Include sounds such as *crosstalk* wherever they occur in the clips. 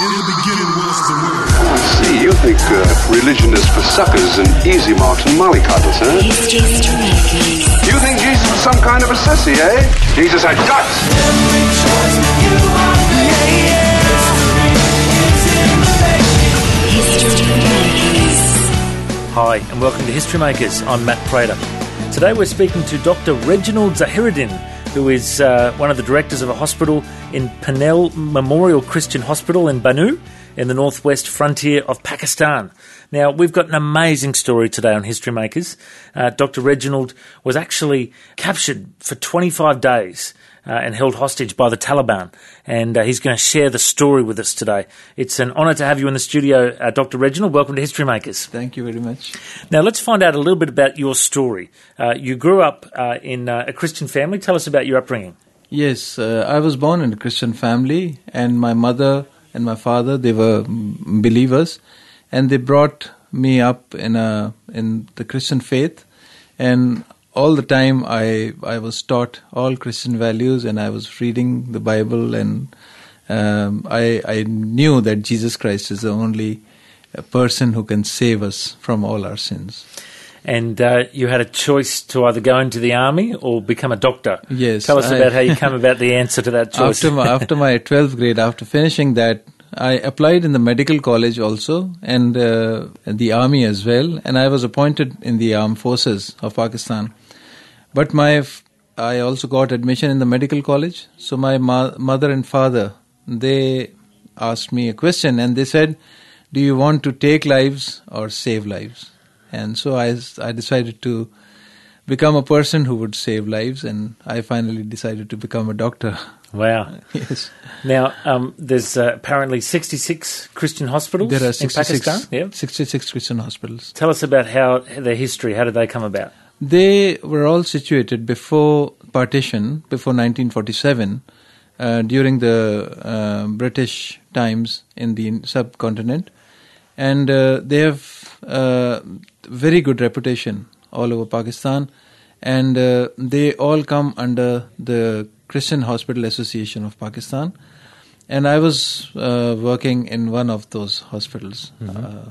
In the beginning was the word. I see. You think uh, religion is for suckers and easy marks and mollycoddles, huh? You think Jesus was some kind of a sissy, eh? Jesus had guts. Hi, and welcome to History Makers. I'm Matt Prater. Today we're speaking to Dr. Reginald Zahiruddin, who is uh, one of the directors of a hospital in Pennell Memorial Christian Hospital in Bannu, in the northwest frontier of Pakistan. Now, we've got an amazing story today on History Makers. Uh, Dr. Reginald was actually captured for 25 days uh, and held hostage by the Taliban, and uh, he's going to share the story with us today. It's an honour to have you in the studio, uh, Dr. Reginald. Welcome to History Makers. Thank you very much. Now, let's find out a little bit about your story. Uh, you grew up uh, in uh, a Christian family. Tell us about your upbringing. Yes, uh, I was born in a Christian family, and my mother and my father they were mm, believers, and they brought me up in a in the Christian faith, and all the time I I was taught all Christian values, and I was reading the Bible, and um, I I knew that Jesus Christ is the only uh, person who can save us from all our sins. And uh, you had a choice to either go into the army or become a doctor. Yes, Tell us I- about how you come about the answer to that *laughs* choice. After my, after my 12th grade, after finishing that, I applied in the medical college also and uh, the army as well, and I was appointed in the armed forces of Pakistan. But my I also got admission in the medical college. So my ma- mother and father they asked me a question, and they said, "Do you want to take lives or save lives?" And so I I decided to become a person who would save lives, and I finally decided to become a doctor. *laughs* wow. *laughs* yes. Now, um, there's uh, apparently 66 Christian hospitals There are in 66, Pakistan. Yeah. 66 Christian hospitals. Tell us about how their history. How did they come about? They were all situated before partition, before 1947, uh, during the uh, British times in the subcontinent. And uh, they have uh, very good reputation all over Pakistan. And uh, they all come under the Christian Hospital Association of Pakistan. And I was uh, working in one of those hospitals. Uh,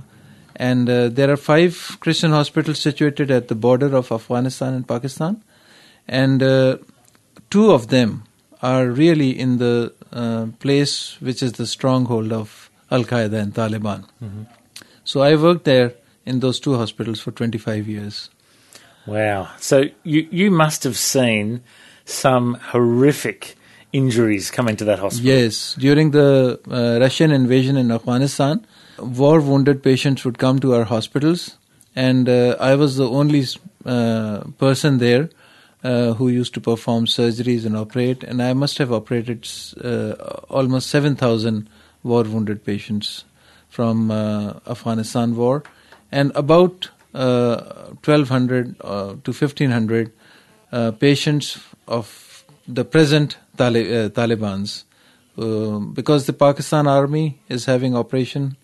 and uh, there are five Christian hospitals situated at the border of Afghanistan and Pakistan. And uh, two of them are really in the uh, place which is the stronghold of Al Qaeda and Taliban. So I worked there in those two hospitals for 25 years. Wow. So you, you must have seen some horrific injuries coming to that hospital. Yes, during the uh, Russian invasion in Afghanistan, war wounded patients would come to our hospitals, and uh, I was the only uh, person there uh, who used to perform surgeries and operate, and I must have operated uh, almost 7,000 war wounded patients from uh, Afghanistan war, and about uh, 1,200 uh, to 1,500 uh, patients of the present uh, Taliban's, uh, because the Pakistan army is having operation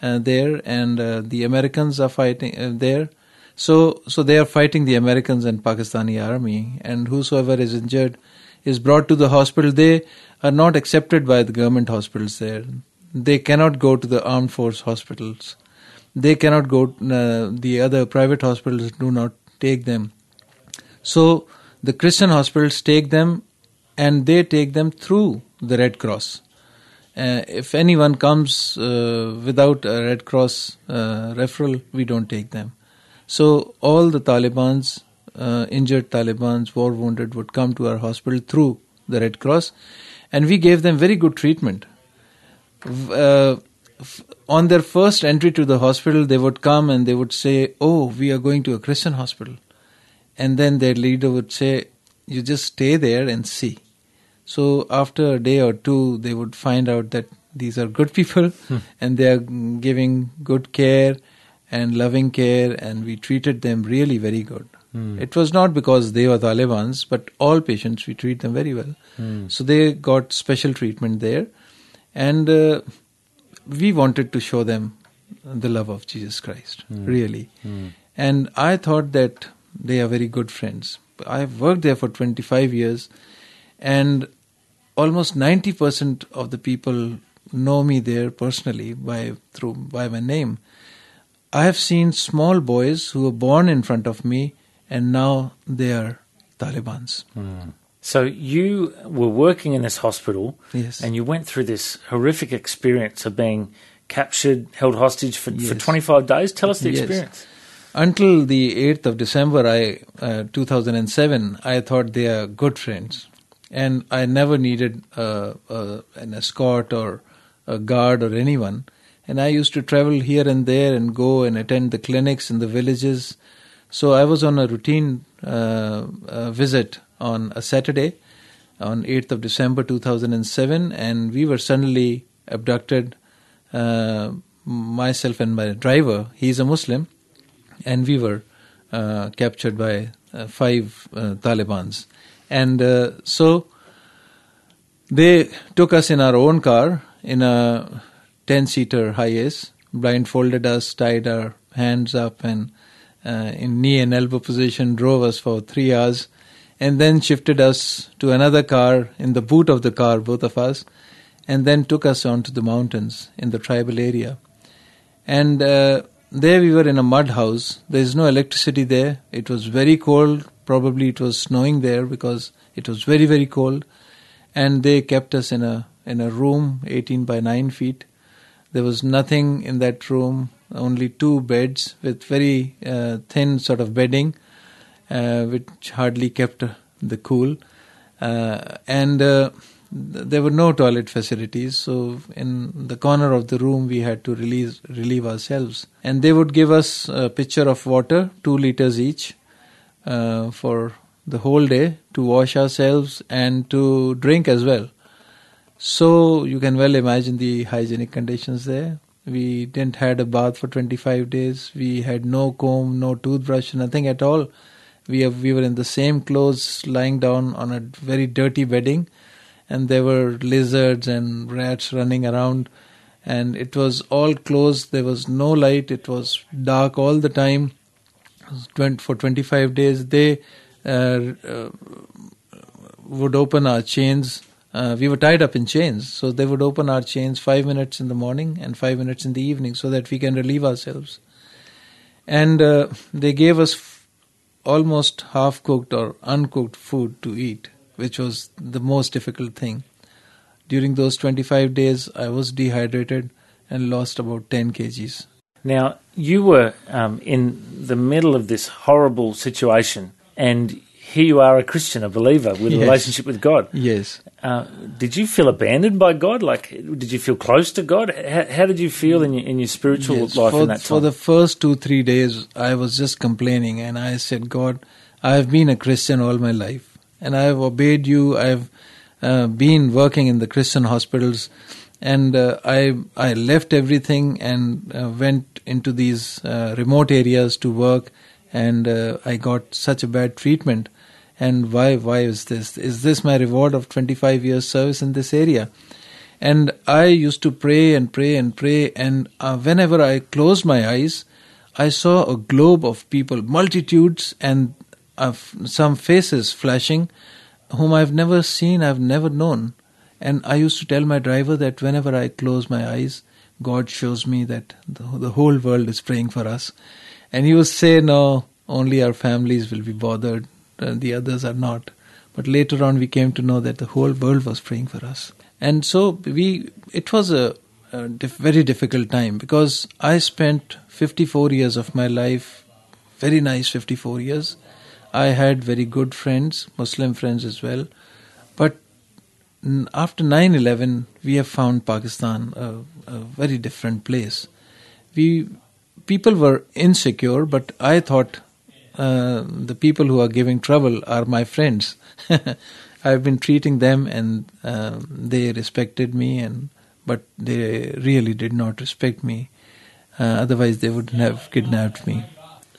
uh, there, and the Americans are fighting there. So, so they are fighting the Americans and Pakistani army, and whosoever is injured is brought to the hospital. They are not accepted by the government hospitals there. They cannot go to the armed force hospitals. They cannot go. Uh, the other private hospitals do not take them. So the Christian hospitals take them and they take them through the Red Cross. Uh, if anyone comes uh, without a Red Cross uh, referral, we don't take them. So all the Taliban's, uh, injured Taliban's, war wounded would come to our hospital through the Red Cross, and we gave them very good treatment. Uh, on their first entry to the hospital, they would come and they would say, "Oh, we are going to a Christian hospital," and then their leader would say, "You just stay there and see." So after a day or two, they would find out that these are good people hmm. and they are giving good care and loving care, and we treated them really very good. Hmm. It was not because they were Talibans, but all patients we treat them very well. Hmm. So they got special treatment there, and uh, we wanted to show them the love of Jesus Christ, really. And I thought that they are very good friends. I've worked there for 25 years, and almost 90% of the people know me there personally by through by my name. I have seen small boys who were born in front of me, and now they are Taliban's. Mm. So you were working in this hospital, yes, and you went through this horrific experience of being captured, held hostage for, yes. for 25 days. Tell us the experience. Yes. Until the 8th of December, I uh, 2007, I thought they are good friends, and I never needed uh, uh, an escort or a guard or anyone. And I used to travel here and there and go and attend the clinics in the villages. So I was on a routine uh, uh, visit on a Saturday, on 8th of December 2007, and we were suddenly abducted. Uh, myself and my driver, he's a Muslim and we were uh, captured by uh, five uh, Taliban's. And uh, so they took us in our own car in a 10 seater Hiace, blindfolded us, tied our hands up, and uh, in knee and elbow position drove us for three hours, and then shifted us to another car in the boot of the car, both of us, and then took us onto the mountains in the tribal area. And uh, there we were in a mud house. There is no electricity there. It was very cold. Probably it was snowing there because it was very very cold. And they kept us in a in a room 18 by 9 feet. There was nothing in that room. Only two beds with very uh, thin sort of bedding, uh, which hardly kept the cool. Uh, and uh, there were no toilet facilities, so in the corner of the room we had to release, relieve ourselves. And they would give us a pitcher of water, two liters each, uh, for the whole day to wash ourselves and to drink as well. So you can well imagine the hygienic conditions there. We didn't had a bath for 25 days. We had no comb, no toothbrush, nothing at all. We have, we were in the same clothes, lying down on a very dirty bedding and there were lizards and rats running around and it was all closed. There was no light. It was dark all the time. For 25 days they uh, uh, would open our chains. Uh, we were tied up in chains so they would open our chains 5 minutes in the morning and 5 minutes in the evening so that we can relieve ourselves. And uh, they gave us f- almost half cooked or uncooked food to eat which was the most difficult thing. During those 25 days, I was dehydrated and lost about 10 kgs. Now, you were um, in the middle of this horrible situation, and here you are a Christian, a believer with a yes. relationship with God. Yes. Uh, did you feel abandoned by God? Like, did you feel close to God? How, how did you feel in your, in your spiritual yes. life for, in that time? For the first two, three days, I was just complaining, and I said, God, I have been a Christian all my life and I have obeyed you. I have uh, been working in the Christian hospitals, and uh, I I left everything and uh, went into these uh, remote areas to work, and uh, I got such a bad treatment. And why why is this? Is this my reward of 25 years service in this area? And I used to pray and pray and pray, and uh, whenever I closed my eyes, I saw a globe of people, multitudes, and of some faces flashing whom I've never seen, I've never known. And I used to tell my driver that whenever I close my eyes, God shows me that the, the whole world is praying for us. And he would say, No, only our families will be bothered, the others are not. But later on, we came to know that the whole world was praying for us. And so we, it was a, a diff, very difficult time because I spent 54 years of my life, very nice 54 years, I had very good friends, Muslim friends as well. But after 9 11, we have found Pakistan a, a, very different place. We People were insecure, but I thought uh, the people who are giving trouble are my friends. *laughs* I've been treating them, and uh, they respected me, and but they really did not respect me. Uh, otherwise, they wouldn't have kidnapped me.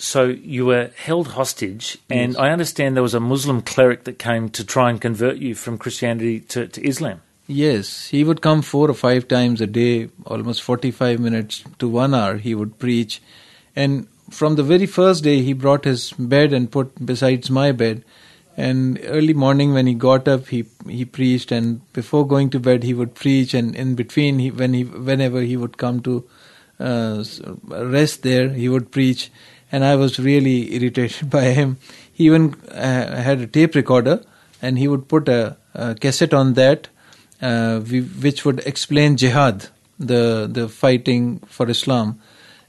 So you were held hostage, and yes. I understand there was a Muslim cleric that came to try and convert you from Christianity to, to Islam. Yes, he would come four or five times a day, almost 45 minutes to one hour, he would preach. And from the very first day, he brought his bed and put besides my bed. And early morning when he got up, he he preached, and before going to bed, he would preach, and in between, he, when he whenever he would come to uh, rest there, he would preach, and I was really irritated *laughs* by him. He even uh, had a tape recorder, and he would put a, a cassette on that, uh, which would explain jihad, the the fighting for Islam,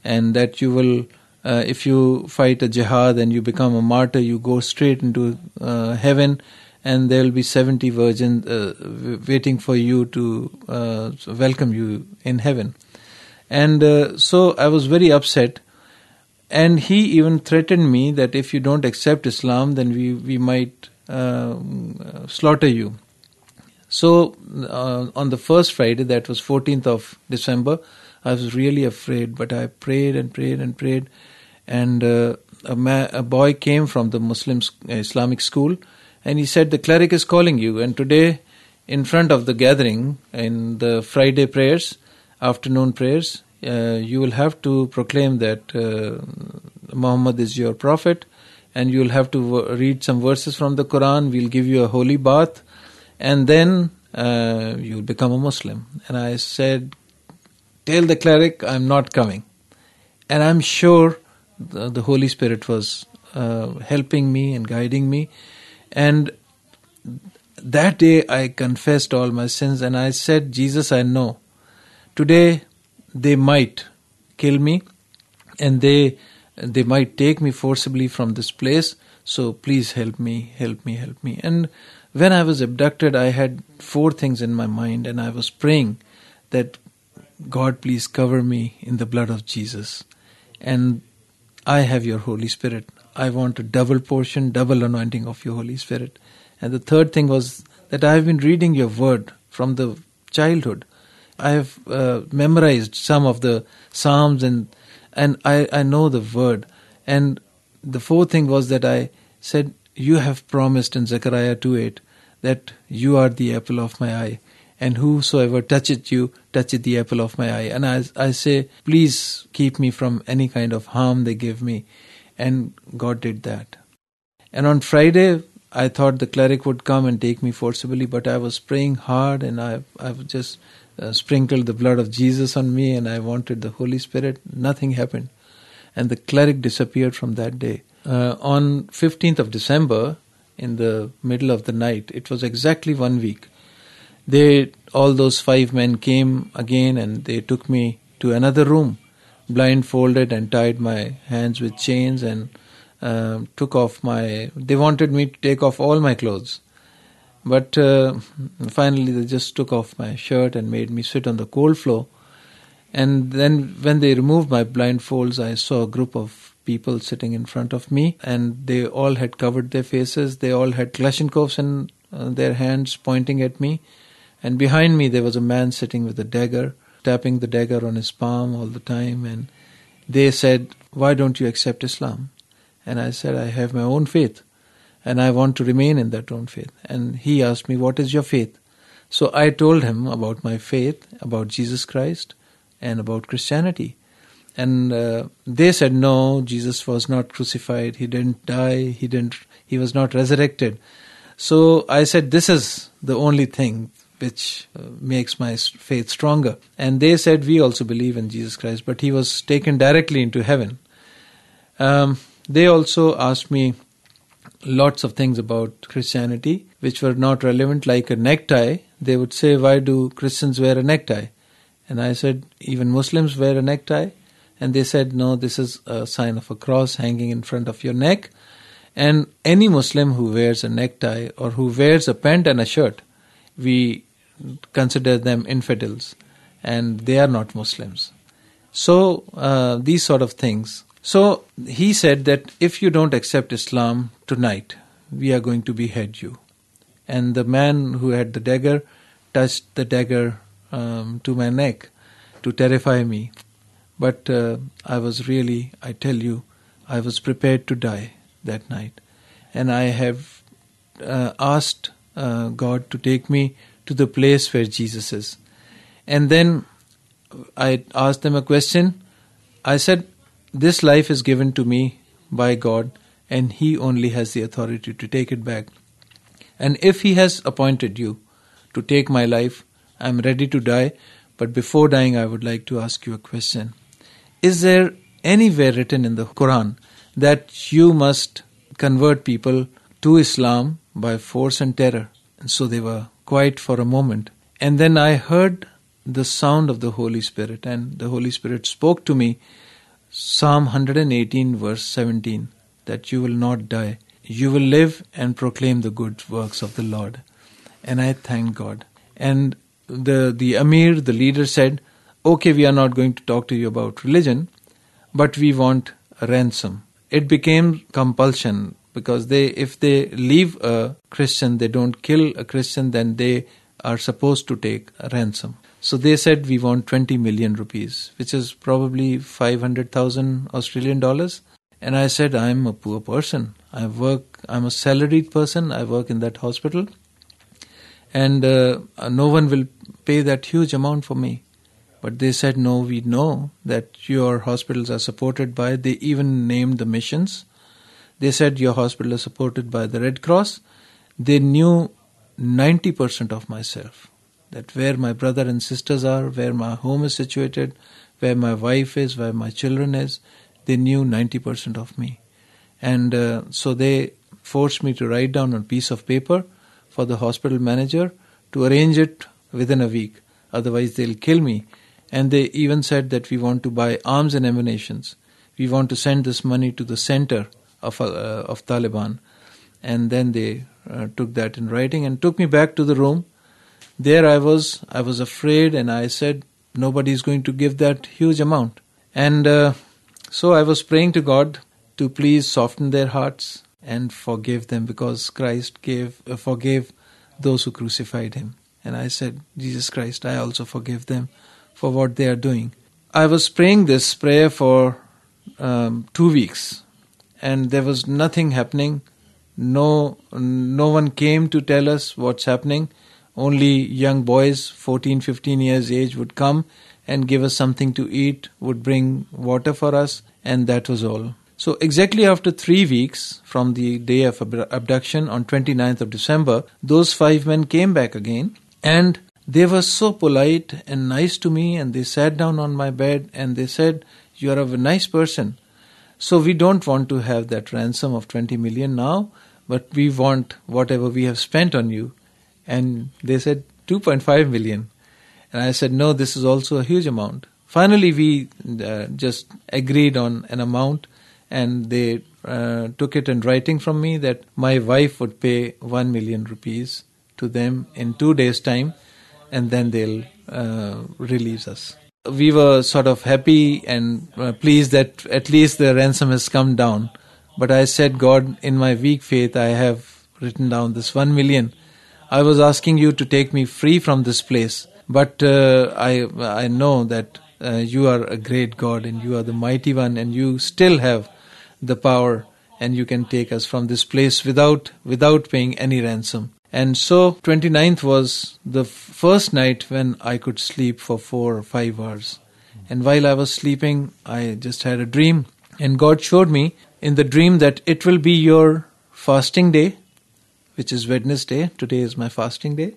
and that you will uh, if you fight a jihad and you become a martyr, you go straight into uh, heaven, and there will be 70 virgins uh, waiting for you to uh, welcome you in heaven. And uh, so I was very upset. And he even threatened me that if you don't accept Islam, then we, we might uh, slaughter you. So on the first Friday, that was 14th of December, I was really afraid, but I prayed and prayed and prayed and uh, a, ma- a, boy came from the Muslim Islamic school, and he said the cleric is calling you. And today, in front of the gathering in the Friday prayers, afternoon prayers, uh, you will have to proclaim that uh, Muhammad is your prophet, and you will have to w- read some verses from the Quran. We'll give you a holy bath, and then uh, you'll become a Muslim. And I said, Tell the cleric I'm not coming. And I'm sure the, the Holy Spirit was uh, helping me and guiding me. And that day I confessed all my sins and I said, Jesus, I know. Today they might kill me and they they might take me forcibly from this place. So please help me, help me, help me. And when I was abducted, I had four things in my mind, and I was praying that God, please cover me in the blood of Jesus. And I have your Holy Spirit. I want a double portion, double anointing of your Holy Spirit. And the third thing was that I have been reading your word from the childhood. I have uh, memorized some of the Psalms and and I, I know the word. And the fourth thing was that I said, You have promised in Zechariah 2 8 that you are the apple of my eye and whosoever toucheth you toucheth the apple of my eye. And I, I say, please keep me from any kind of harm they give me. And God did that. And on Friday, I thought the cleric would come and take me forcibly, but I was praying hard and I, I was just uh, sprinkled the blood of Jesus on me and I wanted the Holy Spirit. Nothing happened. And the cleric disappeared from that day. Uh, on 15th of December, in the middle of the night, it was exactly one week they all those five men came again and they took me to another room blindfolded and tied my hands with chains and uh, took off my they wanted me to take off all my clothes but uh, finally they just took off my shirt and made me sit on the cold floor and then when they removed my blindfolds i saw a group of people sitting in front of me and they all had covered their faces they all had kalashnikovs in uh, their hands pointing at me and behind me, there was a man sitting with a dagger, tapping the dagger on his palm all the time. And they said, Why don't you accept Islam? And I said, I have my own faith, and I want to remain in that own faith. And he asked me, What is your faith? So I told him about my faith, about Jesus Christ, and about Christianity. And uh, they said, No, Jesus was not crucified. He didn't die. He didn't. He was not resurrected. So I said, This is the only thing which uh, makes my faith stronger. And they said, We also believe in Jesus Christ, but he was taken directly into heaven. Um, they also asked me lots of things about Christianity which were not relevant, like a necktie. They would say, Why do Christians wear a necktie? And I said, Even Muslims wear a necktie. And they said, No, this is a sign of a cross hanging in front of your neck. And any Muslim who wears a necktie or who wears a pant and a shirt, we consider them infidels and they are not Muslims. So, uh, these sort of things. So, he said that if you don't accept Islam tonight, we are going to behead you. And the man who had the dagger touched the dagger um, to my neck to terrify me. But uh, I was really, I tell you, I was prepared to die that night. And I have uh, asked uh, God to take me to the place where Jesus is. And then I asked them a question. I said, This life is given to me by God, and He only has the authority to take it back. And if He has appointed you to take my life, I am ready to die. But before dying, I would like to ask you a question. Is there anywhere written in the Quran that you must convert people to Islam by force and terror? And so they were quiet for a moment. And then I heard the sound of the Holy Spirit, and the Holy Spirit spoke to me Psalm 118, verse 17 that you will not die. You will live and proclaim the good works of the Lord. And I thank God. And the, the Amir, the leader, said, Okay, we are not going to talk to you about religion, but we want a ransom. It became compulsion because they, if they leave a Christian, they don't kill a Christian, then they are supposed to take a ransom. So they said we want 20 million rupees, which is probably 500,000 Australian dollars. And I said, I'm a poor person. I work, I'm a salaried person. I work in that hospital. And uh, no one will pay that huge amount for me. But they said, no, we know that your hospitals are supported by, they even named the missions. They said your hospital is supported by the Red Cross. They knew 90% of myself that where my brother and sisters are, where my home is situated, where my wife is, where my children is, they knew 90% of me. And uh, so they forced me to write down a piece of paper for the hospital manager to arrange it within a week. Otherwise, they'll kill me. And they even said that we want to buy arms and ammunitions. We want to send this money to the center of, uh, of Taliban. And then they uh, took that in writing and took me back to the room. There I was, I was afraid, and I said, nobody is going to give that huge amount. And uh, so I was praying to God to please soften their hearts and forgive them because Christ gave uh, forgave those who crucified him. And I said, Jesus Christ, I also forgive them for what they are doing. I was praying this prayer for um, two weeks, and there was nothing happening. No, no one came to tell us what's happening. Only young boys, 14, 15 years age, would come and give us something to eat, would bring water for us, and that was all. So, exactly after three weeks from the day of abduction on 29th of December, those five men came back again and they were so polite and nice to me and they sat down on my bed and they said, You are a nice person. So, we don't want to have that ransom of 20 million now, but we want whatever we have spent on you. And they said, 2.5 million. And I said, no, this is also a huge amount. Finally, we uh, just agreed on an amount, and they uh, took it in writing from me that my wife would pay 1 million rupees to them in two days' time, and then they'll uh, release us. We were sort of happy and uh, pleased that at least the ransom has come down. But I said, God, in my weak faith, I have written down this 1 million. I was asking you to take me free from this place but uh, I I know that uh, you are a great God and you are the mighty one and you still have the power and you can take us from this place without without paying any ransom. And so 29th was the first night when I could sleep for 4 or 5 hours. And while I was sleeping, I just had a dream and God showed me in the dream that it will be your fasting day, which is Wednesday. Today is my fasting day.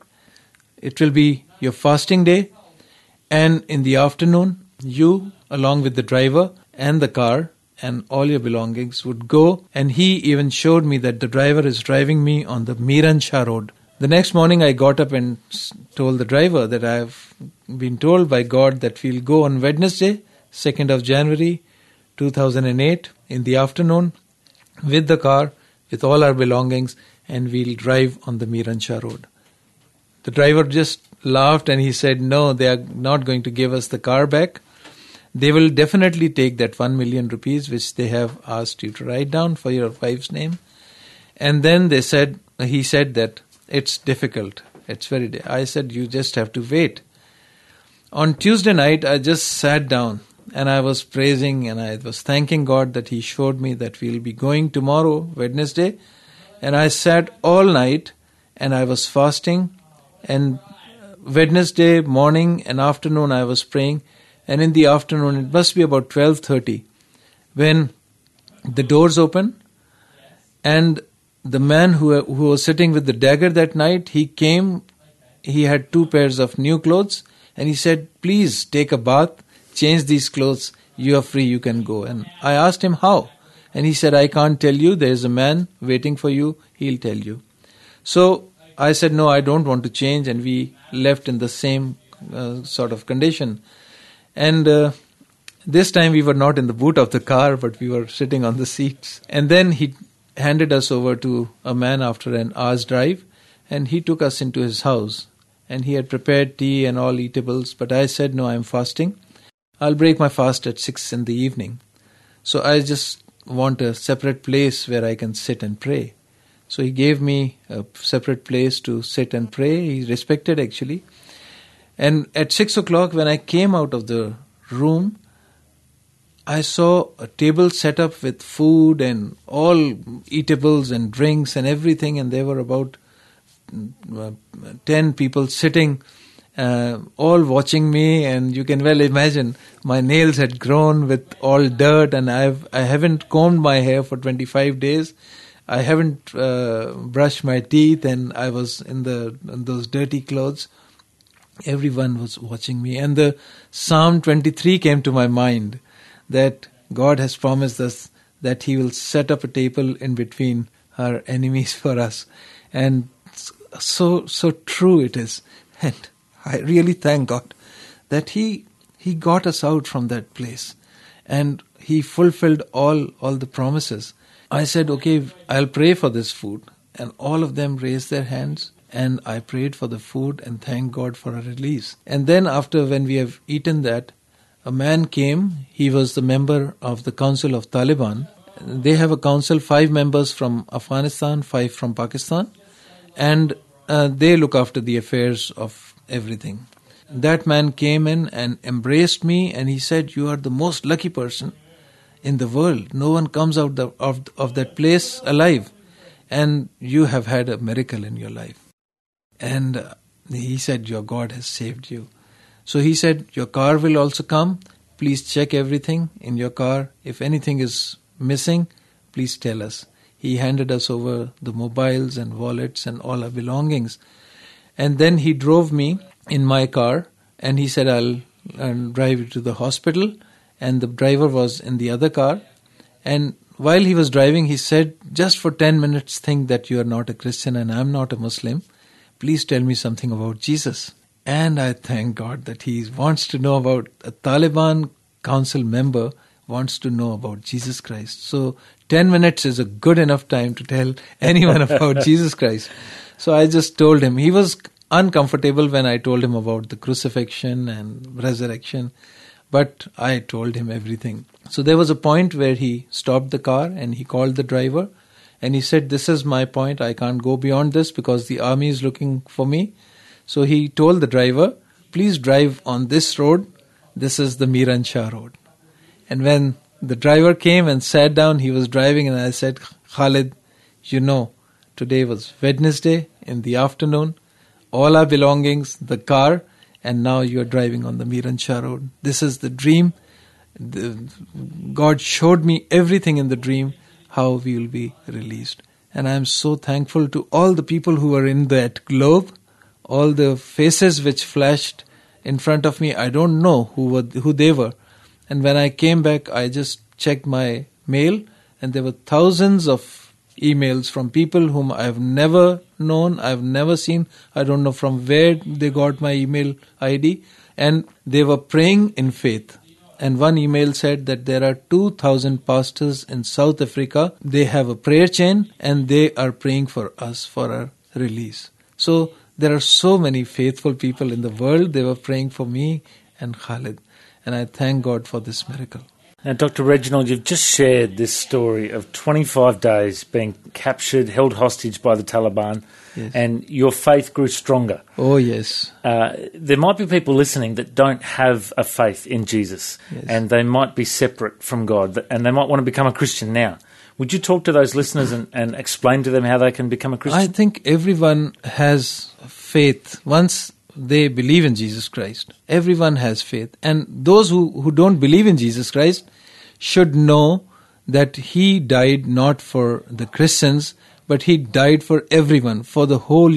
It will be your fasting day, and in the afternoon, you, along with the driver and the car and all your belongings, would go. And he even showed me that the driver is driving me on the Miran Shah road. The next morning, I got up and told the driver that I have been told by God that we'll go on Wednesday, 2nd of January 2008, in the afternoon with the car, with all our belongings, and we'll drive on the Miran Shah road. The driver just laughed and he said, No, they are not going to give us the car back. They will definitely take that 1 million rupees which they have asked you to write down for your wife's name. And then they said, he said that it's difficult. It's very, I said, you just have to wait. On Tuesday night, I just sat down and I was praising and I was thanking God that He showed me that we'll be going tomorrow, Wednesday. And I sat all night and I was fasting and Wednesday morning and afternoon I was praying, and in the afternoon it must be about twelve thirty, when the doors open, And the man who, who was sitting with the dagger that night, he came, he had two pairs of new clothes, and he said, Please take a bath, change these clothes, you are free, you can go. And I asked him how. And he said, I can't tell you, there is a man waiting for you, he'll tell you. So I said, No, I don't want to change, and we left in the same uh, sort of condition. And uh, this time we were not in the boot of the car, but we were sitting on the seats. And then he handed us over to a man after an hour's drive, and he took us into his house. And he had prepared tea and all eatables, but I said, No, I'm fasting. I'll break my fast at 6 in the evening. So I just want a separate place where I can sit and pray. So he gave me a separate place to sit and pray. He respected actually. And at 6 o'clock, when I came out of the room, I saw a table set up with food and all eatables and drinks and everything, and there were about uh, 10 people sitting, uh, all watching me. And you can well imagine my nails had grown with all dirt, and I've, I haven't combed my hair for 25 days. I haven't uh, brushed my teeth, and I was in, the, in those dirty clothes. Everyone was watching me, and the Psalm 23 came to my mind that God has promised us that He will set up a table in between our enemies *laughs* for us. And so so true it is. And I really thank God that He He got us out from that place and He fulfilled all all the promises. I said, Okay, I'll pray for this food. And all of them raised their hands and I prayed for the food and thanked God for a release. And then after when we have eaten that, a man came. He was the member of the Council of Taliban. They have a council, five members from Afghanistan, five from Pakistan, and uh, they look after the affairs of everything. That man came in and embraced me, and he said, "You are the most lucky person in the world. No one comes out of of that place alive, and you have had a miracle in your life." And he said, "Your God has saved you." So he said, Your car will also come. Please check everything in your car. If anything is missing, please tell us. He handed us over the mobiles and wallets and all our belongings. And then he drove me in my car and he said, I'll, I'll drive you to the hospital. And the driver was in the other car. And while he was driving, he said, Just for 10 minutes, think that you are not a Christian and I'm not a Muslim. Please tell me something about Jesus. And I thank God that he wants to know about a Taliban council member wants to know about Jesus Christ. So 10 minutes is a good enough time to tell *laughs* anyone about *laughs* Jesus Christ. So I just told him. He was uncomfortable when I told him about the crucifixion and resurrection, but I told him everything. So there was a point where he stopped the car and he called the driver and he said, This is my point. I can't go beyond this because the army is looking for me. So he told the driver, please drive on this road. This is the Miran Shah road. And when the driver came and sat down, he was driving, and I said, Khalid, you know, today was Wednesday in the afternoon, all our belongings, the car, and now you are driving on the Miran Shah road. This is the dream. The, God showed me everything in the dream, how we will be released. And I am so thankful to all the people who were in that globe all the faces which flashed in front of me, I don't know who were, who they were. And when I came back, I just checked my mail, and there were thousands of emails from people whom I've never known, I've never seen. I don't know from where they got my email ID, and they were praying in faith. And one email said that there are 2,000 pastors in South Africa. They have a prayer chain and they are praying for us for our release. So there are so many faithful people in the world. They were praying for me and Khalid. And I thank God for this miracle. Now, Dr. Reginald, you've just shared this story of 25 days being captured, held hostage by the Taliban, yes. and your faith grew stronger. Oh, yes. Uh, there might be people listening that don't have a faith in Jesus, yes. and they might be separate from God, and they might want to become a Christian now. Would you talk to those listeners and, and explain to them how they can become a Christian? I think everyone has faith once they believe in Jesus Christ. Everyone has faith. And those who, who don't believe in Jesus Christ should know that he died not for the Christians, but he died for everyone, for the whole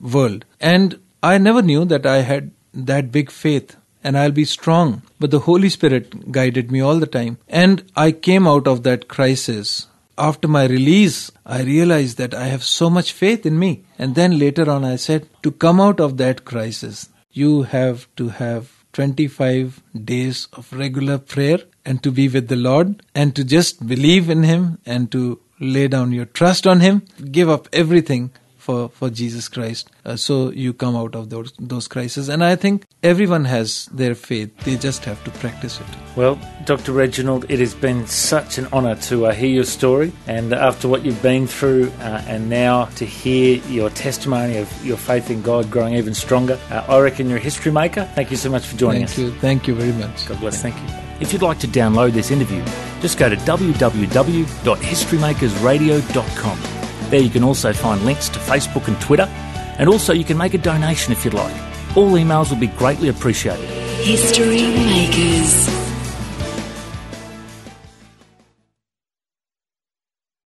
world. And I never knew that I had that big faith and I'll be strong. But the Holy Spirit guided me all the time. And I came out of that crisis. After my release, I realized that I have so much faith in me. And then later on, I said, to come out of that crisis, you have to have 25 days of regular prayer and to be with the Lord and to just believe in Him and to lay down your trust on Him, give up everything for, for Jesus Christ. Uh, so you come out of those, those crises. And I think everyone has their faith, they just have to practice it. Well, Dr. Reginald, it has been such an honour to uh, hear your story. And after what you've been through, uh, and now to hear your testimony of your faith in God growing even stronger, uh, I reckon you're a history maker. Thank you so much for joining Thank us. Thank you. Thank you very much. God bless. Thank you. If you'd like to download this interview, just go to www.historymakersradio.com. There you can also find links to Facebook and Twitter, and also you can make a donation if you'd like. All emails will be greatly appreciated. History Makers.